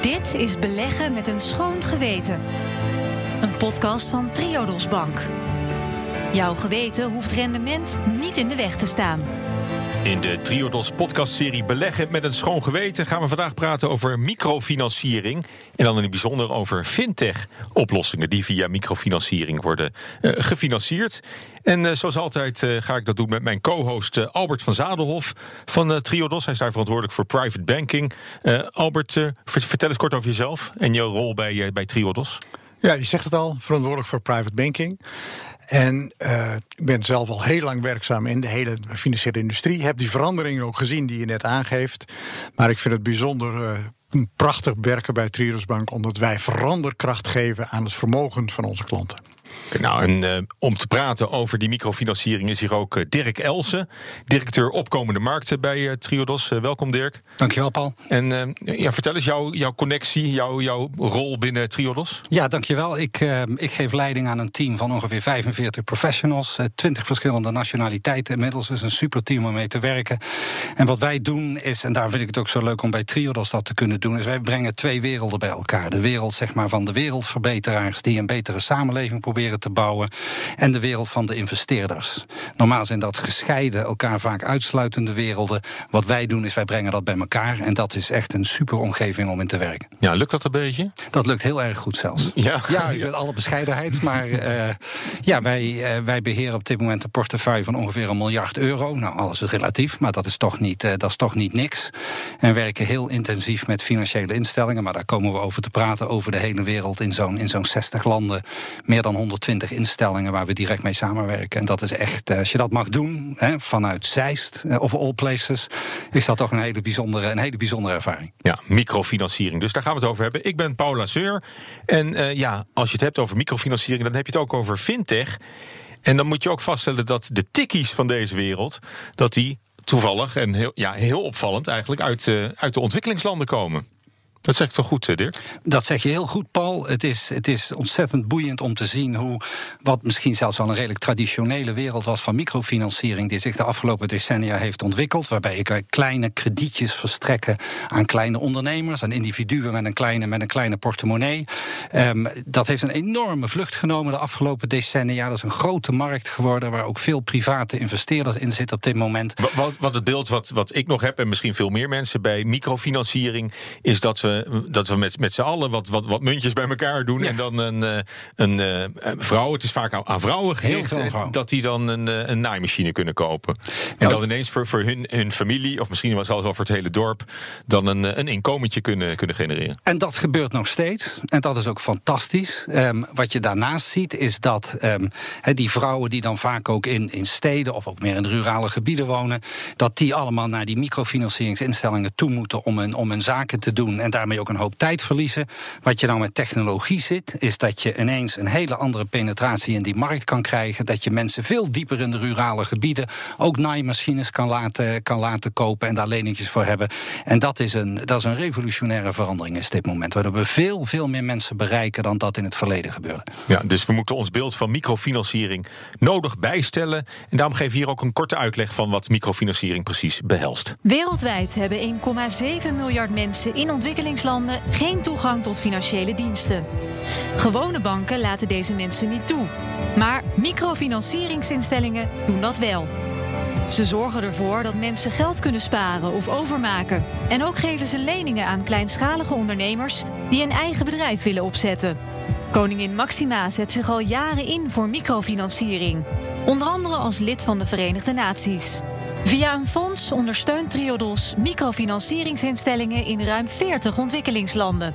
Dit is Beleggen met een schoon geweten. Een podcast van Triodos Bank. Jouw geweten hoeft rendement niet in de weg te staan. In de Triodos podcastserie Beleggen met een schoon geweten gaan we vandaag praten over microfinanciering. En dan in het bijzonder over fintech-oplossingen die via microfinanciering worden uh, gefinancierd. En uh, zoals altijd uh, ga ik dat doen met mijn co-host Albert van Zadelhof van Triodos. Hij is daar verantwoordelijk voor private banking. Albert, vertel eens kort over jezelf en jouw rol bij, bij Triodos. Ja, je zegt het al, verantwoordelijk voor private banking. En uh, ik ben zelf al heel lang werkzaam in de hele financiële industrie. Heb die veranderingen ook gezien die je net aangeeft. Maar ik vind het bijzonder uh, prachtig werken bij Triodos Bank... omdat wij veranderkracht geven aan het vermogen van onze klanten. Nou, en uh, om te praten over die microfinanciering is hier ook uh, Dirk Elsen, directeur opkomende markten bij uh, Triodos. welkom Dirk. Dankjewel Paul. En ja, vertel eens jouw, jouw connectie, jouw, jouw rol binnen Triodos. Ja, dankjewel. Ik, ik geef leiding aan een team van ongeveer 45 professionals, 20 verschillende nationaliteiten. Inmiddels is een super team om mee te werken. En wat wij doen is, en daar vind ik het ook zo leuk om bij Triodos dat te kunnen doen, is wij brengen twee werelden bij elkaar. De wereld zeg maar van de wereldverbeteraars die een betere samenleving proberen te bouwen. En de wereld van de investeerders. Normaal zijn dat gescheiden, elkaar vaak uitsluitende werelden. Wat wij doen is wij brengen dat bij elkaar. En dat is echt een super omgeving om in te werken. Ja, lukt dat een beetje? Dat lukt heel erg goed zelfs. Ja, ja ik ben alle bescheidenheid. Maar uh, ja, wij, uh, wij beheren op dit moment een portefeuille van ongeveer een miljard euro. Nou, alles is relatief, maar dat is toch niet, uh, dat is toch niet niks. En werken heel intensief met financiële instellingen. Maar daar komen we over te praten over de hele wereld in zo'n zo'n 60 landen. Meer dan 100 120 instellingen waar we direct mee samenwerken. En dat is echt, eh, als je dat mag doen hè, vanuit Zeist eh, of all places, is dat toch een hele bijzondere, een hele bijzondere ervaring. Ja, microfinanciering. Dus daar gaan we het over hebben. Ik ben Paula Seur. En uh, ja, als je het hebt over microfinanciering, dan heb je het ook over fintech. En dan moet je ook vaststellen dat de tikkies van deze wereld, dat die toevallig en heel, ja, heel opvallend eigenlijk uit, uit de ontwikkelingslanden komen. Dat zeg ik toch goed, Dirk? Dat zeg je heel goed, Paul. Het is, het is ontzettend boeiend om te zien hoe wat misschien zelfs wel een redelijk traditionele wereld was van microfinanciering, die zich de afgelopen decennia heeft ontwikkeld. Waarbij ik kleine kredietjes verstrekken aan kleine ondernemers, aan individuen met een kleine, met een kleine portemonnee. Um, dat heeft een enorme vlucht genomen de afgelopen decennia. Dat is een grote markt geworden waar ook veel private investeerders in zitten op dit moment. Wat, wat het beeld wat, wat ik nog heb, en misschien veel meer mensen bij microfinanciering, is dat we dat we met, met z'n allen wat, wat, wat muntjes bij elkaar doen. En dan een, eh, een, eh, een, vrouw, het is vaak aan vrouwen gericht, dat die dan een, eh, een naaimachine kunnen kopen. En dan ineens voor, voor hun, hun familie, of misschien wel zelfs wel voor het hele dorp, dan een, een inkomentje kunnen, kunnen genereren. En dat gebeurt nog steeds. En dat is ook fantastisch. Um, wat je daarnaast ziet, is dat um, die vrouwen die dan vaak ook in, in steden of ook meer in rurale gebieden wonen, dat die allemaal naar die microfinancieringsinstellingen toe moeten om hun, om hun zaken te doen. En daarmee ook een hoop tijd verliezen. Wat je nou met technologie zit, is dat je ineens een hele andere penetratie in die markt kan krijgen. Dat je mensen veel dieper in de rurale gebieden ook naaimachines kan laten, kan laten kopen en daar leningjes voor hebben. En dat is, een, dat is een revolutionaire verandering in dit moment. Waardoor we veel, veel meer mensen bereiken dan dat in het verleden gebeurde. Ja, dus we moeten ons beeld van microfinanciering nodig bijstellen. En daarom geef ik hier ook een korte uitleg van wat microfinanciering precies behelst. Wereldwijd hebben 1,7 miljard mensen in ontwikkeling geen toegang tot financiële diensten. Gewone banken laten deze mensen niet toe. Maar microfinancieringsinstellingen doen dat wel. Ze zorgen ervoor dat mensen geld kunnen sparen of overmaken. En ook geven ze leningen aan kleinschalige ondernemers die een eigen bedrijf willen opzetten. Koningin Maxima zet zich al jaren in voor microfinanciering. Onder andere als lid van de Verenigde Naties. Via een fonds ondersteunt Triodos microfinancieringsinstellingen in ruim 40 ontwikkelingslanden.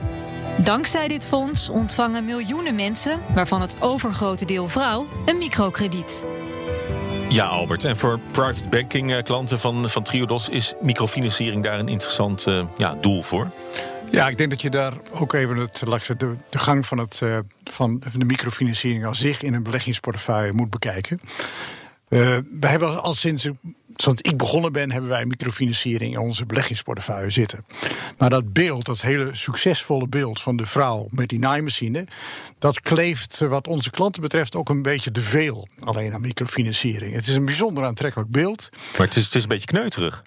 Dankzij dit fonds ontvangen miljoenen mensen, waarvan het overgrote deel vrouw, een microkrediet. Ja, Albert. En voor private banking eh, klanten van, van Triodos is microfinanciering daar een interessant uh, ja, doel voor? Ja, ik denk dat je daar ook even het, de, de gang van, het, uh, van de microfinanciering als zich in een beleggingsportefeuille moet bekijken. Uh, we hebben al sinds sinds ik begonnen ben, hebben wij microfinanciering in onze beleggingsportefeuille zitten. Maar dat beeld, dat hele succesvolle beeld van de vrouw met die naaimachine, dat kleeft wat onze klanten betreft ook een beetje te veel alleen aan microfinanciering. Het is een bijzonder aantrekkelijk beeld. Maar het is, het is een beetje kneuterig.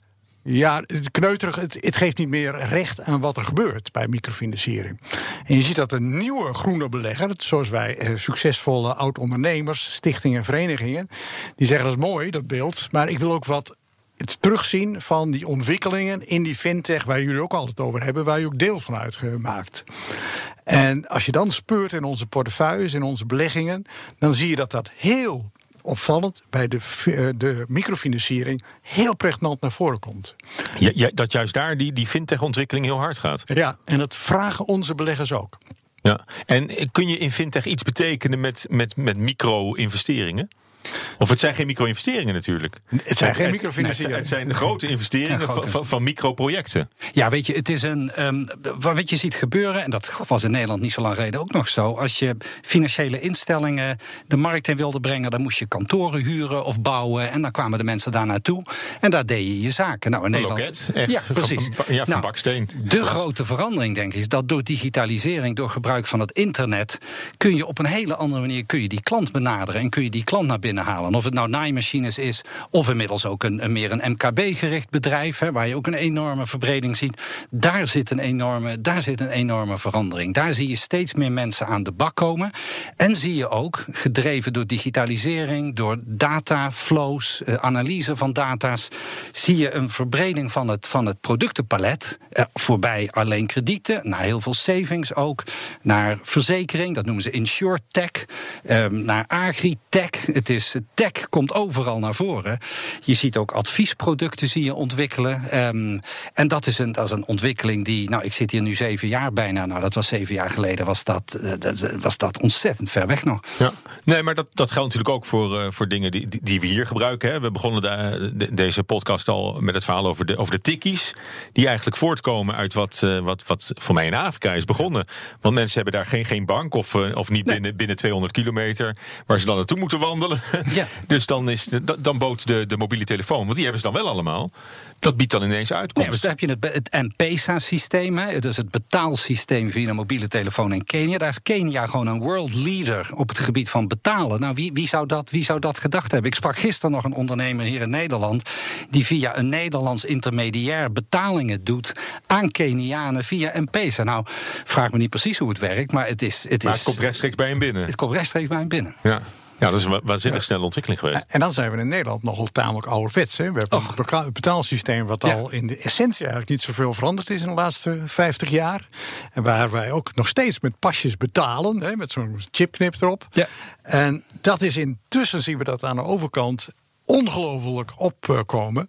Ja, het kneuterig, het, geeft niet meer recht aan wat er gebeurt bij microfinanciering. En je ziet dat een nieuwe groene belegger, zoals wij, eh, succesvolle oud-ondernemers, stichtingen, verenigingen, die zeggen dat is mooi, dat beeld, maar ik wil ook wat het terugzien van die ontwikkelingen in die fintech, waar jullie ook altijd over hebben, waar je ook deel van uitgemaakt. En als je dan speurt in onze portefeuilles, in onze beleggingen, dan zie je dat dat heel opvallend bij de, eh, de microfinanciering heel pregnant naar voren komt. Ja, ja, dat juist daar die, die fintech-ontwikkeling heel hard gaat. Ja, en dat vragen onze beleggers ook. Ja, en kun je in fintech iets betekenen met, met, met micro-investeringen? Of het zijn geen micro-investeringen natuurlijk. Het zijn geen microfinancieringen. Het zijn grote investeringen van, van, van microprojecten. Ja, weet je, het is een. Um, wat je ziet gebeuren, en dat was in Nederland niet zo lang geleden ook nog zo. Als je financiële instellingen de markt in wilde brengen, dan moest je kantoren huren of bouwen. En dan kwamen de mensen daar naartoe. En daar deed je je zaken. Nou, in Nederland. Loket, echt, ja, precies. Van, ja, van nou, baksteen. De grote verandering, denk ik, is dat door digitalisering, door gebruik van het internet, kun je op een hele andere manier kun je die klant benaderen en kun je die klant naar binnen halen. Of het nou naaimachines is, of inmiddels ook een, meer een MKB-gericht bedrijf, hè, waar je ook een enorme verbreding ziet. Daar zit, een enorme, daar zit een enorme verandering. Daar zie je steeds meer mensen aan de bak komen. En zie je ook, gedreven door digitalisering, door dataflows, eh, analyse van data's, zie je een verbreding van het, van het productenpalet. Eh, voorbij alleen kredieten, naar heel veel savings ook, naar verzekering, dat noemen ze insurtech, eh, naar agritech. Het is tech komt overal naar voren. Je ziet ook adviesproducten zie je ontwikkelen. Um, en dat is, een, dat is een ontwikkeling die, nou, ik zit hier nu zeven jaar bijna. Nou, dat was zeven jaar geleden, was dat, eh, dat was dat ontzettend ver weg nog. Ja. Nee, maar dat, dat geldt natuurlijk ook voor, uh, voor dingen die, die we hier gebruiken. Hè. We begonnen de, deze podcast al met het verhaal over de, over de tikkies. Die eigenlijk voortkomen uit wat, uh, wat, wat voor mij in Afrika is begonnen. Want mensen hebben daar geen, geen bank of, of niet nee. binnen, binnen 200 kilometer waar ze dan naartoe moeten wandelen. Ja. dus dan, is dan bood de, de mobiele telefoon, want die hebben ze dan wel allemaal. Dat biedt dan ineens uitkomst. Nee, dus dan heb je het, het M-Pesa-systeem, dus het betaalsysteem via een mobiele telefoon in Kenia. Daar is Kenia gewoon een world leader op het gebied van betalen. Nou, wie, wie, zou dat, wie zou dat gedacht hebben? Ik sprak gisteren nog een ondernemer hier in Nederland... die via een Nederlands intermediair betalingen doet aan Kenianen via M-Pesa. Nou, vraag me niet precies hoe het werkt, maar het is... Het maar is, het komt rechtstreeks bij hem binnen. Het komt rechtstreeks bij hem binnen. Ja. Ja, dat is een waanzinnig snelle ontwikkeling geweest. En dan zijn we in Nederland nogal tamelijk ouderwets. Hè. We hebben Och. een betaalsysteem wat ja. al in de essentie eigenlijk niet zoveel veranderd is in de laatste 50 jaar. En waar wij ook nog steeds met pasjes betalen, hè, met zo'n chipknip erop. Ja. En dat is intussen, zien we dat aan de overkant, ongelooflijk opkomen.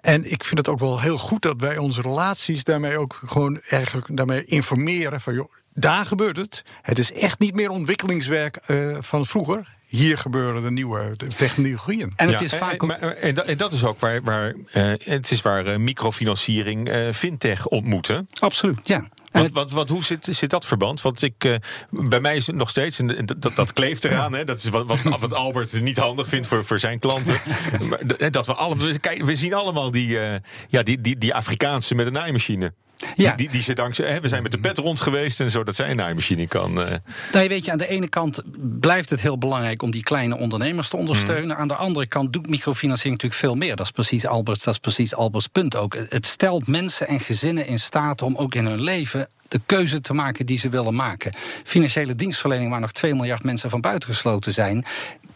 En ik vind het ook wel heel goed dat wij onze relaties daarmee ook gewoon eigenlijk daarmee informeren van joh, daar gebeurt het. Het is echt niet meer ontwikkelingswerk uh, van vroeger hier gebeuren de nieuwe technologieën. En het is vaak. En, en, en, dat is ook waar, waar uh, het is waar uh, microfinanciering, uh, fintech ontmoeten. Absoluut, ja. Wat, wat, hoe zit, zit dat verband? Want ik, uh, bij mij is het nog steeds, en dat, dat kleeft eraan, hè, dat is wat, wat, wat Albert niet handig vindt voor, voor zijn klanten. maar, dat we, allemaal, we zien allemaal die, uh, ja, die, die, die Afrikaanse met een naaimachine. Ja. Die, die, die dankzij, hè, we zijn met de pet rond geweest en zo dat zij een naaimachine kan. Uh. Weet je, aan de ene kant blijft het heel belangrijk om die kleine ondernemers te ondersteunen. Mm. Aan de andere kant doet microfinanciering natuurlijk veel meer. Dat is precies Alberts, dat is precies Alberts punt ook. Het stelt mensen en gezinnen in staat om ook in hun leven de keuze te maken die ze willen maken. Financiële dienstverlening, waar nog 2 miljard mensen van buitengesloten zijn,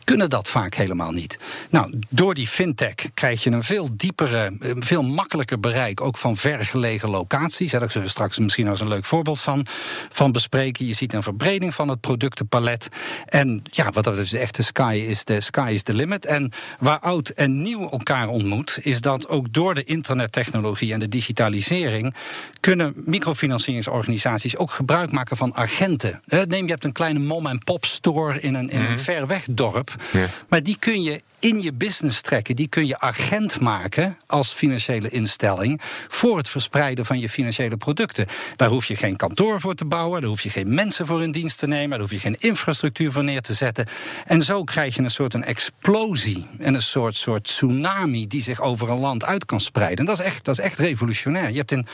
kunnen dat vaak helemaal niet. Nou, door die fintech krijg je een veel diepere, veel makkelijker bereik, ook van vergelegen locaties. Daar zullen we straks misschien als een leuk voorbeeld van, van bespreken. Je ziet een verbreding van het productenpalet. En ja, wat dat is echt de sky is the, sky is the limit. En waar oud en nieuw elkaar ontmoet, is dat ook door de internettechnologie en de digitalisering kunnen microfinancieringsorganisaties ook gebruik maken van agenten. Neem, je hebt een kleine mom-en-pop store in een, in een mhm. ver weg dorp. Ja. Maar die kun je in je business trekken. Die kun je agent maken als financiële instelling voor het verspreiden van je financiële producten. Daar hoef je geen kantoor voor te bouwen, daar hoef je geen mensen voor in dienst te nemen, daar hoef je geen infrastructuur voor neer te zetten. En zo krijg je een soort een explosie en een soort, soort tsunami die zich over een land uit kan spreiden. En dat is echt, dat is echt revolutionair. Je hebt in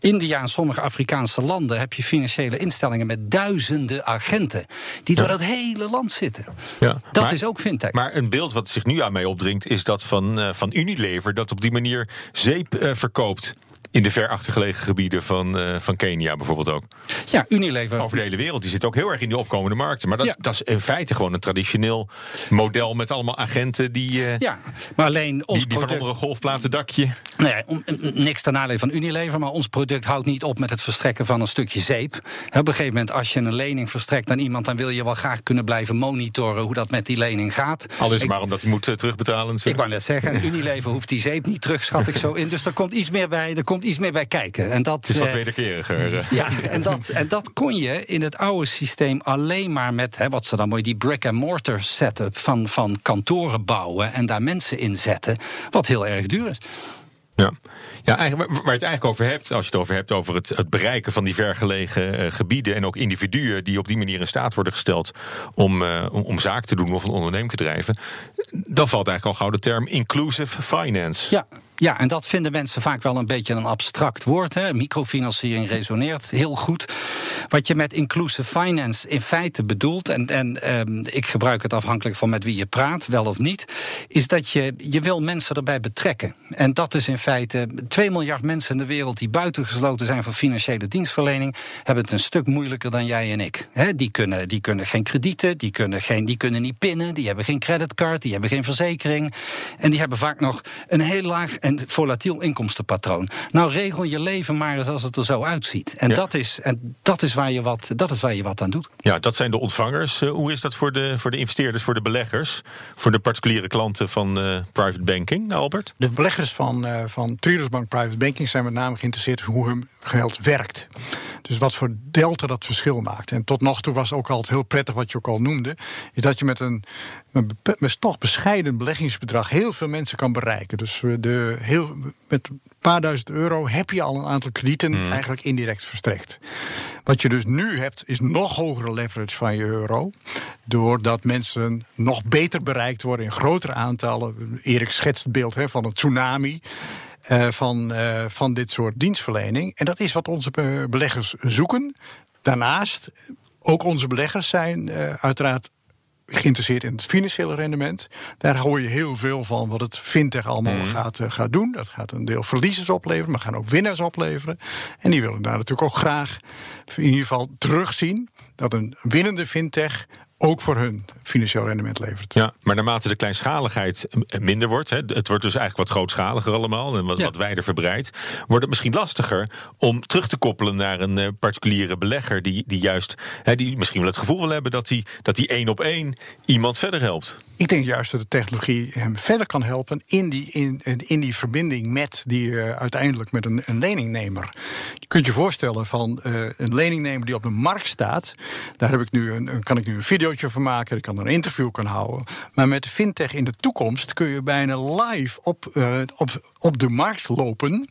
India en sommige Afrikaanse landen heb je financiële instellingen met duizenden agenten die door dat hele land zitten. Ja, dat is ook fintech. Maar een beeld wat zich nu aan mij opdringt, is dat van, van Unilever, dat op die manier zeep verkoopt in de ver achtergelegen gebieden van, uh, van Kenia bijvoorbeeld ook. Ja, Unilever. Over de hele wereld. Die zit ook heel erg in die opkomende markten. Maar dat, is, dat is in feite gewoon een traditioneel model met allemaal agenten die. Uh, ja, maar alleen ons die, die van onder een golfplaten dakje. Nee, niks ten nadele van Unilever. Maar ons product houdt niet op met het verstrekken van een stukje zeep. Op een gegeven moment, als je een lening verstrekt aan iemand, dan wil je wel graag kunnen blijven monitoren hoe dat met die lening gaat. Al is maar omdat hij moet uh, terugbetalen. Ik wou net zeggen, Unilever hoeft die zeep niet terug, schat ik zo in. Dus er komt iets meer bij. Er komt iets meer bij kijken. En dat, het is wat eh, wederkeriger. Uh. Ja, en dat, en dat kon je in het oude systeem alleen maar met, hè, wat ze dan mooi, die brick-and-mortar setup van, van kantoren bouwen en daar mensen in zetten, wat heel erg duur is. Ja. ja, eigenlijk, waar je het eigenlijk over hebt, als je het over hebt over het, het bereiken van die vergelegen uh, gebieden en ook individuen die op die manier in staat worden gesteld om, uh, om, om zaak te doen of een onderneming te drijven, dan valt eigenlijk al gauw de term inclusive finance. Ja, ja, en dat vinden mensen vaak wel een beetje een abstract woord. Hè. Microfinanciering resoneert heel goed. Wat je met inclusive finance in feite bedoelt, en, en ehm, ik gebruik het afhankelijk van met wie je praat, wel of niet, is dat je, je wil mensen erbij betrekken. En dat is in feite 2 miljard mensen in de wereld die buitengesloten zijn van financiële dienstverlening, hebben het een stuk moeilijker dan jij en ik. die, kunnen, die kunnen geen kredieten, die kunnen, geen, die kunnen niet pinnen, die hebben geen creditcard, die hebben geen verzekering. En die hebben vaak nog een heel laag en volatiel inkomstenpatroon. Nou, regel je leven maar eens als het er zo uitziet. En, dat, is, en dat, is waar je wat, dat is waar je wat aan doet. Ja, dat zijn de ontvangers. Uh, hoe is dat voor de, voor de investeerders, voor de beleggers? Voor de particuliere klanten van uh, private banking, Albert? De beleggers van, uh, van Triodos Bank Private Banking zijn met name geïnteresseerd in hoe hun geld werkt. Dus wat voor delta dat verschil maakt. En tot nog toe was ook altijd heel prettig wat je ook al noemde. Is dat je met een, met toch bescheiden beleggingsbedrag heel veel mensen kan bereiken. Dus de, heel, met een paar duizend euro heb je al een aantal kredieten hmm. eigenlijk indirect verstrekt. Wat je dus nu hebt, is nog hogere leverage van je euro. Doordat mensen nog beter bereikt worden in grotere aantallen. Erik schetst het beeld hè, van een tsunami. Uh, van, uh, van dit soort dienstverlening. En dat is wat onze beleggers zoeken. Daarnaast, ook onze beleggers zijn uh, uiteraard geïnteresseerd in het financiële rendement. Daar hoor je heel veel van wat het fintech allemaal mm. gaat, uh, gaat doen. Dat gaat een deel verliezers opleveren, maar gaan ook winnaars opleveren. En die willen daar natuurlijk ook graag in ieder geval terugzien dat een winnende fintech ook voor hun financieel rendement levert. Ja, maar naarmate de kleinschaligheid minder wordt, hè, het wordt dus eigenlijk wat grootschaliger allemaal en wat, wat wijder verbreid, wordt het misschien lastiger om terug te koppelen naar een uh, particuliere belegger die, die juist, hè, die misschien wel het gevoel wil hebben dat hij dat die één op één iemand verder helpt. Ik denk juist dat de technologie hem verder kan helpen in die, in, in die verbinding met die uh, uiteindelijk met een, een leningnemer. Je kunt je voorstellen van uh, een leningnemer die op de markt staat. Daar heb ik nu een, kan ik nu een videootje van maken. Ik kan er een interview kan houden. Maar met fintech in de toekomst kun je bijna live op, uh, op, op de markt lopen.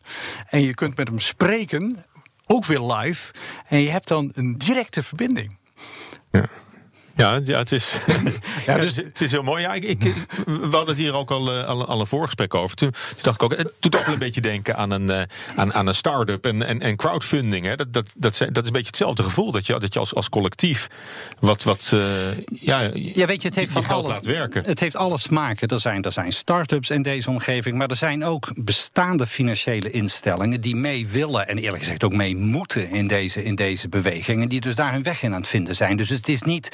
En je kunt met hem spreken, ook weer live. En je hebt dan een directe verbinding. Ja. Ja, ja, het, is, ja, dus, het is heel mooi. Ja, ik, ik, we hadden het hier ook al, eh, al, al een voorgesprek over. Toen, toen, dacht ik ook, het doet ook wel een beetje denken aan een, uh, aan, aan een start-up en, en, en crowdfunding. Hè. Dat, dat, dat, dat, is een beetje hetzelfde gevoel. Dat je, dat je als, als collectief wat, wat uh, ja, ja, weet je, het heeft van alle, laat werken. Het heeft alle smaken. Er zijn, er zijn start-ups in deze omgeving. Maar er zijn ook bestaande financiële instellingen die mee willen. En eerlijk gezegd ook mee moeten in deze, in deze beweging. En die dus daar hun weg in aan het vinden zijn. Dus het is niet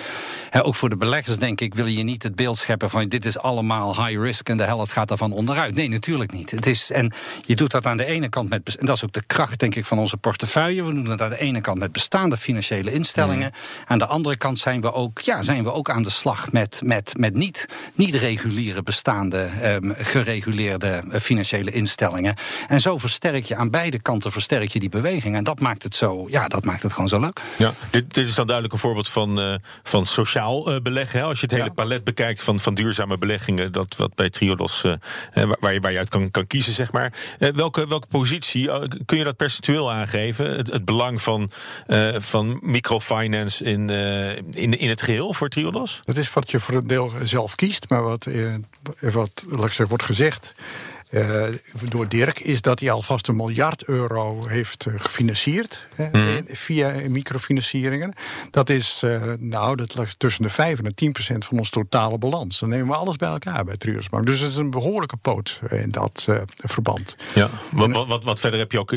ook voor de beleggers, denk ik, wil je niet het beeld scheppen van dit is allemaal high risk en de helft gaat daarvan onderuit. Nee, natuurlijk niet. Het is, en je doet dat aan de ene kant met. En dat is ook de kracht, denk ik, van onze portefeuille. We doen dat aan de ene kant met bestaande financiële instellingen. Mm. Aan de andere kant zijn we ook, ja, zijn we ook aan de slag met, met, met niet, niet reguliere bestaande, um, gereguleerde eh, financiële instellingen. En zo versterk je aan beide kanten versterk je die beweging. En dat maakt het zo, ja, dat maakt het gewoon zo leuk. Ja, dit, dit is dan duidelijk een voorbeeld van, uh, van sociaal uh, beleggen. Hè? Als je het hele palet bekijkt van, van duurzame beleggingen, dat wat bij Triodos, uh, waar, je, waar je uit kan, kan kiezen, zeg maar. Uh, welke, welke positie, kun je dat percentueel aangeven? Het, het belang van, van microfinance in, in, in het geheel voor Triodos? Dat is wat je voor een deel zelf kiest, maar wat, wat laat ik zeggen, wordt gezegd uh, door Dirk is dat hij alvast een miljard euro heeft gefinancierd mm. via microfinancieringen. Dat is, nou, dat ligt tussen de 5 en 10 procent van ons totale balans. Dan nemen we alles bij elkaar bij Triodos Dus het is een behoorlijke poot in dat verband. Ja, wat, wat, wat, verder heb je ook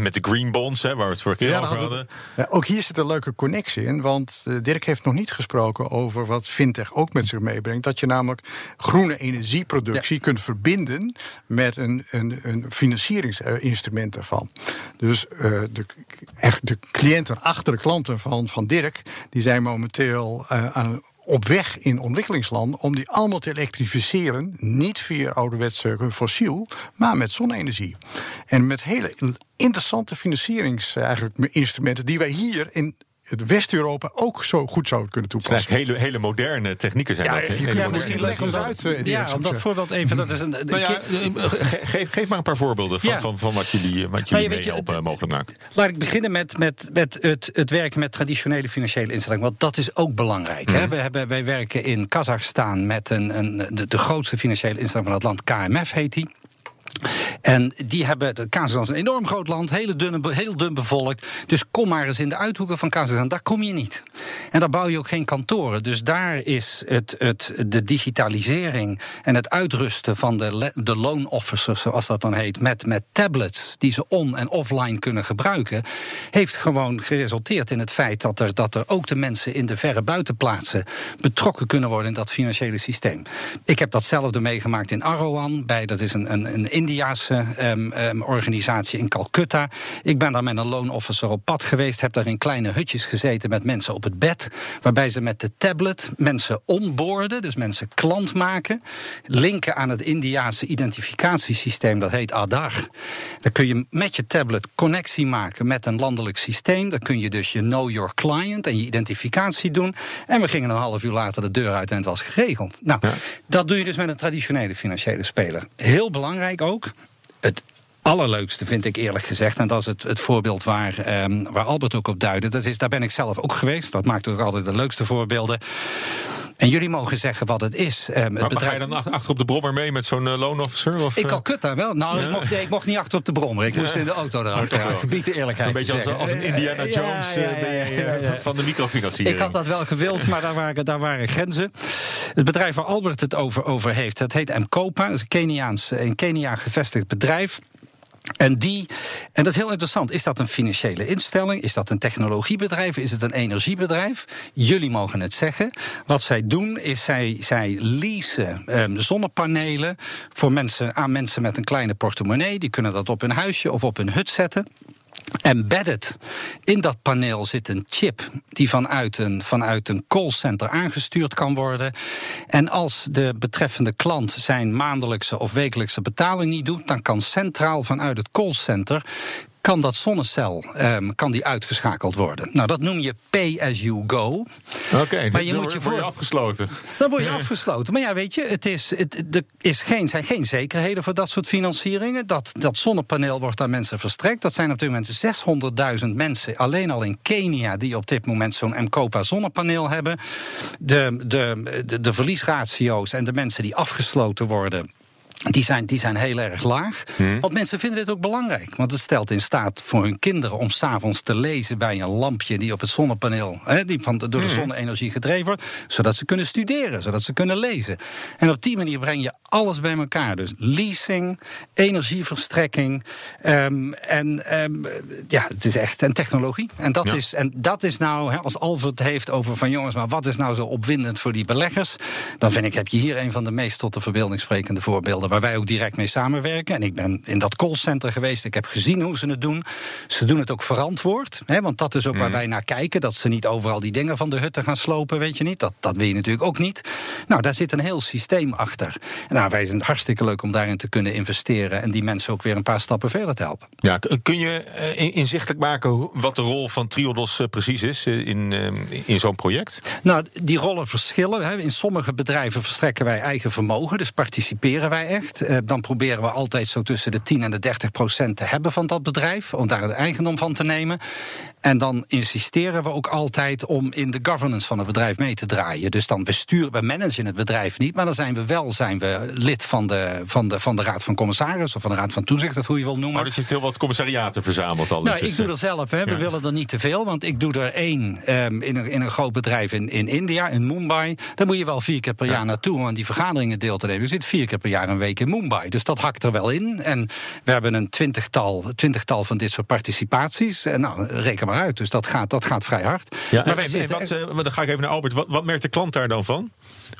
met de green bonds, hè, waar we het vorige keer over hadden. Ja, ook hier zit een leuke connectie in, want Dirk heeft nog niet gesproken over wat fintech ook met zich meebrengt. Dat je namelijk groene energieproductie kunt verbinden met een, een, een financieringsinstrument daarvan. Dus uh, de, echt de cliënten achter de klanten van, van Dirk, die zijn momenteel uh, aan op weg in ontwikkelingslanden om die allemaal te elektrificeren. Niet via ouderwetse fossiel, maar met zonne-energie. En met hele interessante financieringsinstrumenten die wij hier in het West-Europa ook zo goed zou kunnen toepassen. hele, hele moderne technieken zijn ja, dat. Ja, ja misschien leg ons uit. Uh, ja, om dat voorbeeld even. Dat is een, nou ja, geef, geef maar een paar voorbeelden van, van, van wat jullie, wat jullie mee helpen mogelijk maken. Laat ik beginnen met, met, met het, het werken met traditionele financiële instellingen. Want dat is ook belangrijk. Hè? Mhm. We hebben, wij werken in Kazachstan met een, een, de, de grootste financiële instelling van het land, KMF heet die. En die hebben, Kazachstan is een enorm groot land, hele dunne, heel dun bevolkt. Dus kom maar eens in de uithoeken van Kazachstan, daar kom je niet. En daar bouw je ook geen kantoren. Dus daar is het, het, de digitalisering en het uitrusten van de, de loan officers, zoals dat dan heet, met, met tablets die ze on- en offline kunnen gebruiken, heeft gewoon geresulteerd in het feit dat er, dat er ook de mensen in de verre buitenplaatsen betrokken kunnen worden in dat financiële systeem. Ik heb datzelfde meegemaakt in Arowan, bij, dat is een, een, een Indiaanse um, um, organisatie in Calcutta. Ik ben daar met een loan officer op pad geweest. Heb daar in kleine hutjes gezeten met mensen op het bed. Waarbij ze met de tablet mensen onboorden. Dus mensen klant maken. Linken aan het Indiaanse identificatiesysteem. Dat heet Aadhaar. Dan kun je met je tablet connectie maken met een landelijk systeem. Dan kun je dus je know your client en je identificatie doen. En we gingen een half uur later de deur uit en het was geregeld. Nou, dat doe je dus met een traditionele financiële speler. Heel belangrijk ook het allerleukste vind ik eerlijk gezegd, en dat is het, het voorbeeld waar, ehm, waar Albert ook op duidde, dat is, daar ben ik zelf ook geweest. Dat maakt ook altijd de leukste voorbeelden. En jullie mogen zeggen wat het is. Um, het maar, bedrijf... Ga je dan achter op de brommer mee met zo'n uh, loan officer? Of, ik Calcutta wel. Nou, ik, mocht, ik, mocht, niet achter op de brommer. Ik moest in de auto erachter. Ja, gebied de eerlijkheid Een beetje als, als, een Indiana Jones van de microfinanciering. Ik had dat wel gewild, maar daar waren, daar waren grenzen. Het bedrijf waar Albert het over, over heeft, dat heet Mcopa. Dat is een Keniaans, in Kenia gevestigd bedrijf. En die, en dat is heel interessant, is dat een financiële instelling? Is dat een technologiebedrijf? Is het een energiebedrijf? Jullie mogen het zeggen. Wat zij doen is zij, zij leasen um, zonnepanelen voor mensen, aan mensen met een kleine portemonnee. Die kunnen dat op hun huisje of op hun hut zetten. Embedded in dat paneel zit een chip die vanuit een, vanuit een callcenter aangestuurd kan worden. En als de betreffende klant zijn maandelijkse of wekelijkse betaling niet doet, dan kan centraal vanuit het callcenter kan dat zonnecel um, kan die uitgeschakeld worden. Nou, dat noem je pay as you go. Oké, maar je moet je voor je afgesloten. Dan word je afgesloten. Maar ja, weet je, het is, het, er is geen, zijn geen zekerheden voor dat soort financieringen. Dat, dat zonnepaneel wordt aan mensen verstrekt. Dat zijn op dit moment 600.000 mensen alleen al in Kenia die op dit moment zo'n MCOPA zonnepaneel hebben. De, de, de, de verliesratio's en de mensen die afgesloten worden die zijn, die zijn heel erg laag. Hmm. Want mensen vinden dit ook belangrijk. Want het stelt in staat voor hun kinderen om s'avonds te lezen bij een lampje die op het zonnepaneel, hè, die van, door de hmm. zonne-energie gedreven wordt, zodat ze kunnen studeren, zodat ze kunnen lezen. En op die manier breng je alles bij elkaar. Dus leasing, energieverstrekking um, en um, ja, het is echt een technologie. En dat, is, en dat is nou, hè, als Alfred heeft over van jongens, maar wat is nou zo opwindend voor die beleggers? Dan vind ik, heb je hier een van de meest tot de verbeelding sprekende voorbeelden waar wij ook direct mee samenwerken. En ik ben in dat callcenter geweest. Ik heb gezien hoe ze het doen. Ze doen het ook verantwoord. Hè, want dat is ook waar mhm. wij naar kijken. Dat ze niet overal die dingen van de hutten gaan slopen, weet je niet. Dat, dat wil je natuurlijk ook niet. Nou, daar zit een heel systeem achter. En nou, wij zijn het hartstikke leuk om daarin te kunnen investeren. En die mensen ook weer een paar stappen verder te helpen. Ja, kun je uh, inzichtelijk maken wat de rol van Triodos uh, precies is uh, in, in zo'n project? Nou, die rollen verschillen. Hè. In sommige bedrijven verstrekken wij eigen vermogen. Dus participeren wij echt. Eh, dan proberen we altijd zo tussen de 10 en de 30 procent te hebben van dat bedrijf. Om daar de eigendom van te nemen. En dan insisteren we ook altijd om in de governance van het bedrijf mee te draaien. Dus dan besturen we managen het bedrijf niet. Maar dan zijn we wel zijn we lid van de, van de, van de Raad van Commissaris. Of van de Raad van Toezicht, of hoe je wil noemen. Maar er zit heel wat commissariaten verzameld al. Nou, ik doe er zelf. Hè. We willen er niet te veel. Want ik doe er één um, in, een, in een groot bedrijf in, in India, in Mumbai. Daar moet je wel vier keer per jaar naartoe om aan die vergaderingen deel te nemen. Je zit vier keer per jaar een week in Mumbai. Dus dat hakt er wel in. En we hebben een twintigtal, twintigtal van dit soort participaties. En nou, reken maar uit. Dus dat gaat, dat gaat vrij hard. Ja, maar wij zitten... wat, uh, dan ga ik even naar Albert. Wat, wat merkt de klant daar dan van?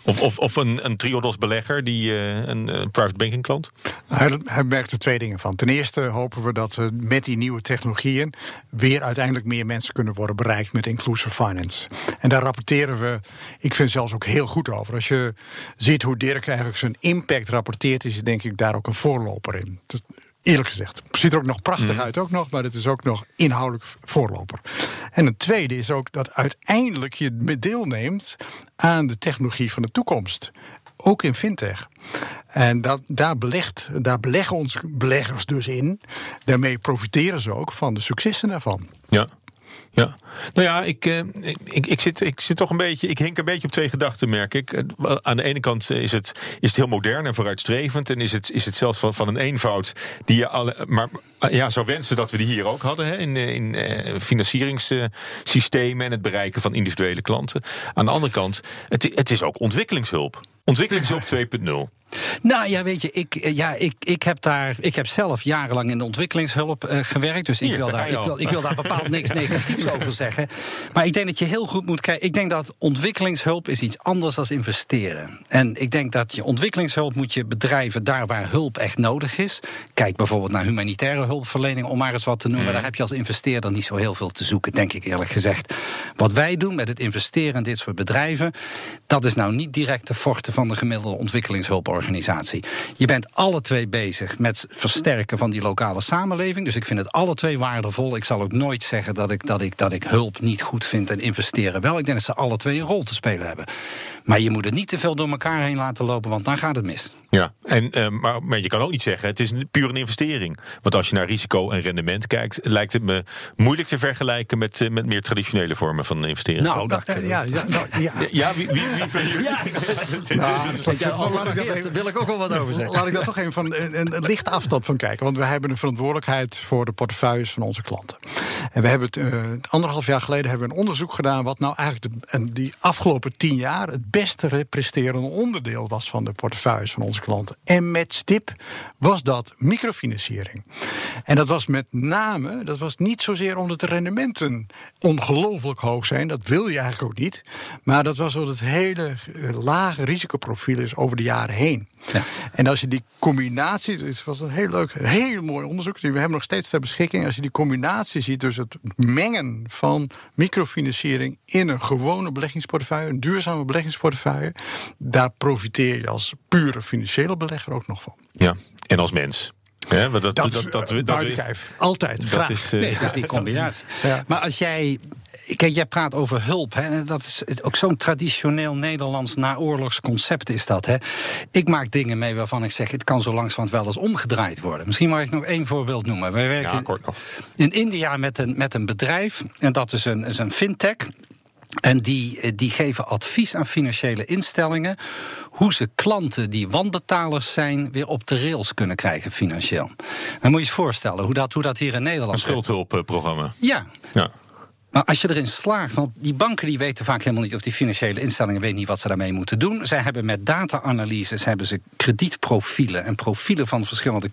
Of, of, of een, een Triodos belegger, die, uh, een, een private banking klant? Hij, hij, merkt er twee dingen van. Ten eerste hopen we dat we met die nieuwe technologieën weer uiteindelijk meer mensen kunnen worden bereikt met inclusive finance. En daar rapporteren we, ik vind zelfs ook heel goed over. Als je ziet hoe Dirk eigenlijk zijn impact rapporteert, is hij denk ik daar ook een voorloper in. Eerlijk gezegd. Het ziet er ook nog prachtig mm. uit, ook nog, maar het is ook nog inhoudelijk voorloper. En een tweede is ook dat uiteindelijk je deelneemt aan de technologie van de toekomst. Ook in fintech. En dat, daar, belegt, daar beleggen onze beleggers dus in. Daarmee profiteren ze ook van de successen daarvan. Ja. Ja, nou ja, ik, eh, ik, ik, zit, ik zit toch een beetje. Ik hink een beetje op twee gedachten, merk ik. Eh, aan de ene kant is het, is het heel modern en vooruitstrevend. En is het, is het zelfs van, van een eenvoud die je alle. Maar eh, ja, zou wensen dat we die hier ook hadden. Hè, in, in financieringssystemen en het bereiken van individuele klanten. Aan de andere kant, het, het is ook ontwikkelingshulp. Ontwikkelingshulp 2.0. Nou ja, weet je, ik, eh, ja, ik, ik, heb daar, ik heb zelf jarenlang in de ontwikkelingshulp uh, gewerkt. Dus ik, wil daar, ik, wil, ik wil daar bepaald niks negatiefs over zeggen. Maar ik denk dat je heel goed moet kijken. Ik denk dat ontwikkelingshulp is iets anders dan investeren. En ik denk dat je ontwikkelingshulp moet je bedrijven daar waar hulp echt nodig is. Kijk bijvoorbeeld naar humanitaire hulpverlening, om maar eens wat te noemen. Mm. Daar heb je als investeerder niet zo heel veel te zoeken, denk ik eerlijk gezegd. Wat wij doen met het investeren in dit soort bedrijven, dat is nou niet direct de forte van de gemiddelde ontwikkelingshulp organisatie. Je bent alle twee bezig met versterken van die lokale samenleving. Dus ik vind het alle twee waardevol. Ik zal ook nooit zeggen dat ik, dat ik, dat ik hulp niet goed vind en investeren wel. Ik denk dat ze alle twee een rol te spelen hebben. Maar je moet het niet te veel door elkaar heen laten lopen, want dan gaat het mis. Ja, en, uh, maar, maar, je kan ook niet zeggen, het is puur een investering. Want als je naar risico en rendement kijkt, lijkt het me moeilijk te vergelijken met, uh, met meer traditionele vormen van investeren. Nou, dat, uh, ja, ja, nou, ja. ja, wie, wie, wie van jullie? Ja. ja, laat ik dat wil ik ook wel wat over zeggen. Laat ik daar toch even van een, een lichte afstand van kijken. Want we hebben een verantwoordelijkheid voor de portefeuilles van onze klanten. En we hebben het anderhalf jaar geleden hebben we een onderzoek gedaan wat nou eigenlijk de, en die afgelopen tien jaar het beste presterende onderdeel was van de portefeuilles van onze klanten. En met stip was dat microfinanciering. En dat was met name, dat was niet zozeer omdat de rendementen ongelooflijk hoog zijn, dat wil je eigenlijk ook niet. Maar dat was omdat het hele eh, lage risicoprofiel is over de jaren heen. Ja. En als je die combinatie, het was een heel leuk, heel mooi onderzoek, die we hebben nog steeds ter beschikking. Als je die combinatie ziet, dus het mengen van microfinanciering in een gewone beleggingsportefeuille, een duurzame beleggingsportefeuille, daar profiteer je als pure financiële belegger ook nog van. Ja, en als mens. Ja, dat, dat, dat, dat, dat, dat, dat Altijd, graag. Is, uh, nee, dat is die combinatie. Ja. Maar als jij Kijk, jij praat over hulp. Hè. Dat is ook zo'n traditioneel Nederlands naoorlogsconcept is dat. Hè. Ik maak dingen mee waarvan ik zeg... het kan zo langzamerhand wel eens omgedraaid worden. Misschien mag ik nog één voorbeeld noemen. Wij werken ja, in India met een, met een bedrijf... en dat is een, is een fintech... En die, eh, die geven advies aan financiële instellingen hoe ze klanten die wanbetalers zijn weer op de rails kunnen krijgen financieel. Dan moet je je voorstellen hoe dat, hoe dat hier in Nederland. Een schuldhulpprogramma. Ja. ja. Maar als je erin slaagt, want die banken die weten vaak helemaal niet of die financiële instellingen weten niet wat ze daarmee moeten doen. Zij hebben met data-analyses hebben ze kredietprofielen en profielen van verschillende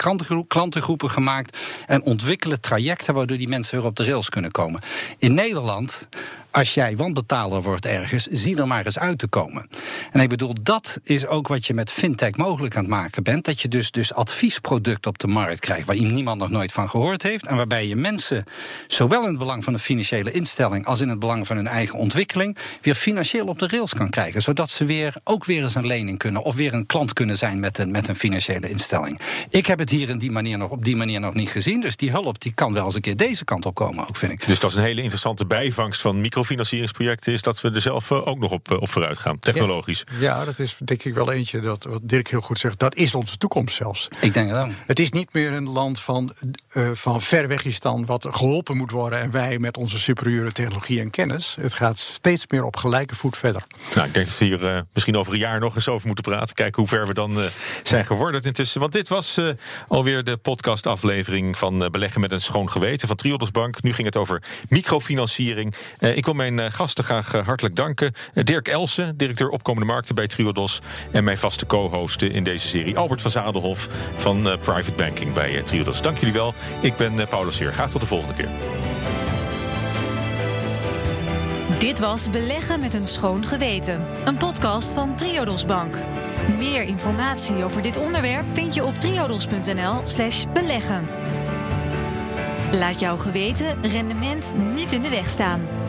klantengroepen gemaakt en ontwikkelen trajecten waardoor die mensen weer op de rails kunnen komen. In Nederland als jij wanbetaler wordt ergens, zie er maar eens uit te komen. En ik bedoel, dat is ook wat je met fintech mogelijk aan het maken bent. Dat je dus, dus adviesproducten op de markt krijgt waar niemand nog nooit van gehoord heeft. En waarbij je mensen, zowel in het belang van een financiële instelling als in het belang van hun eigen ontwikkeling, weer financieel op de rails kan krijgen. Zodat ze weer ook weer eens een lening kunnen of weer een klant kunnen zijn met een, met een financiële instelling. Ik heb het hier in die manier nog, op die manier nog niet gezien. Dus die hulp die kan wel eens een keer deze kant op komen, ook vind ik. Dus dat is een hele interessante bijvangst van micro microfinancieringsprojecten is dat we er zelf ook nog op, op vooruit gaan, technologisch. Ja, dat is denk ik wel eentje dat wat Dirk heel goed zegt. Dat is onze toekomst zelfs. Ik denk dat. Het is niet meer een land van, uh, van Verwegistan wat geholpen moet worden en wij met onze superieure technologie en kennis. Het gaat steeds meer op gelijke voet verder. Nou, ik denk dat we hier uh, misschien over een jaar nog eens over moeten praten. Kijken hoe ver we dan uh, zijn geworden intussen. Want dit was alweer de podcastaflevering van Beleggen met een schoon geweten van Triodos Bank. Nu ging het over microfinanciering. ik mijn gasten graag hartelijk danken. Dirk Elsen, directeur opkomende markten bij Triodos. En mijn vaste co-hosten in deze serie, Albert van Zadelhof van Private Banking bij Triodos. Dank jullie wel. Ik ben Paulus Heer. Graag tot de volgende keer. Dit was Beleggen met een schoon geweten. Een podcast van Triodos Bank. Meer informatie over dit onderwerp vind je op triodos.nl/slash beleggen. Laat jouw geweten rendement niet in de weg staan.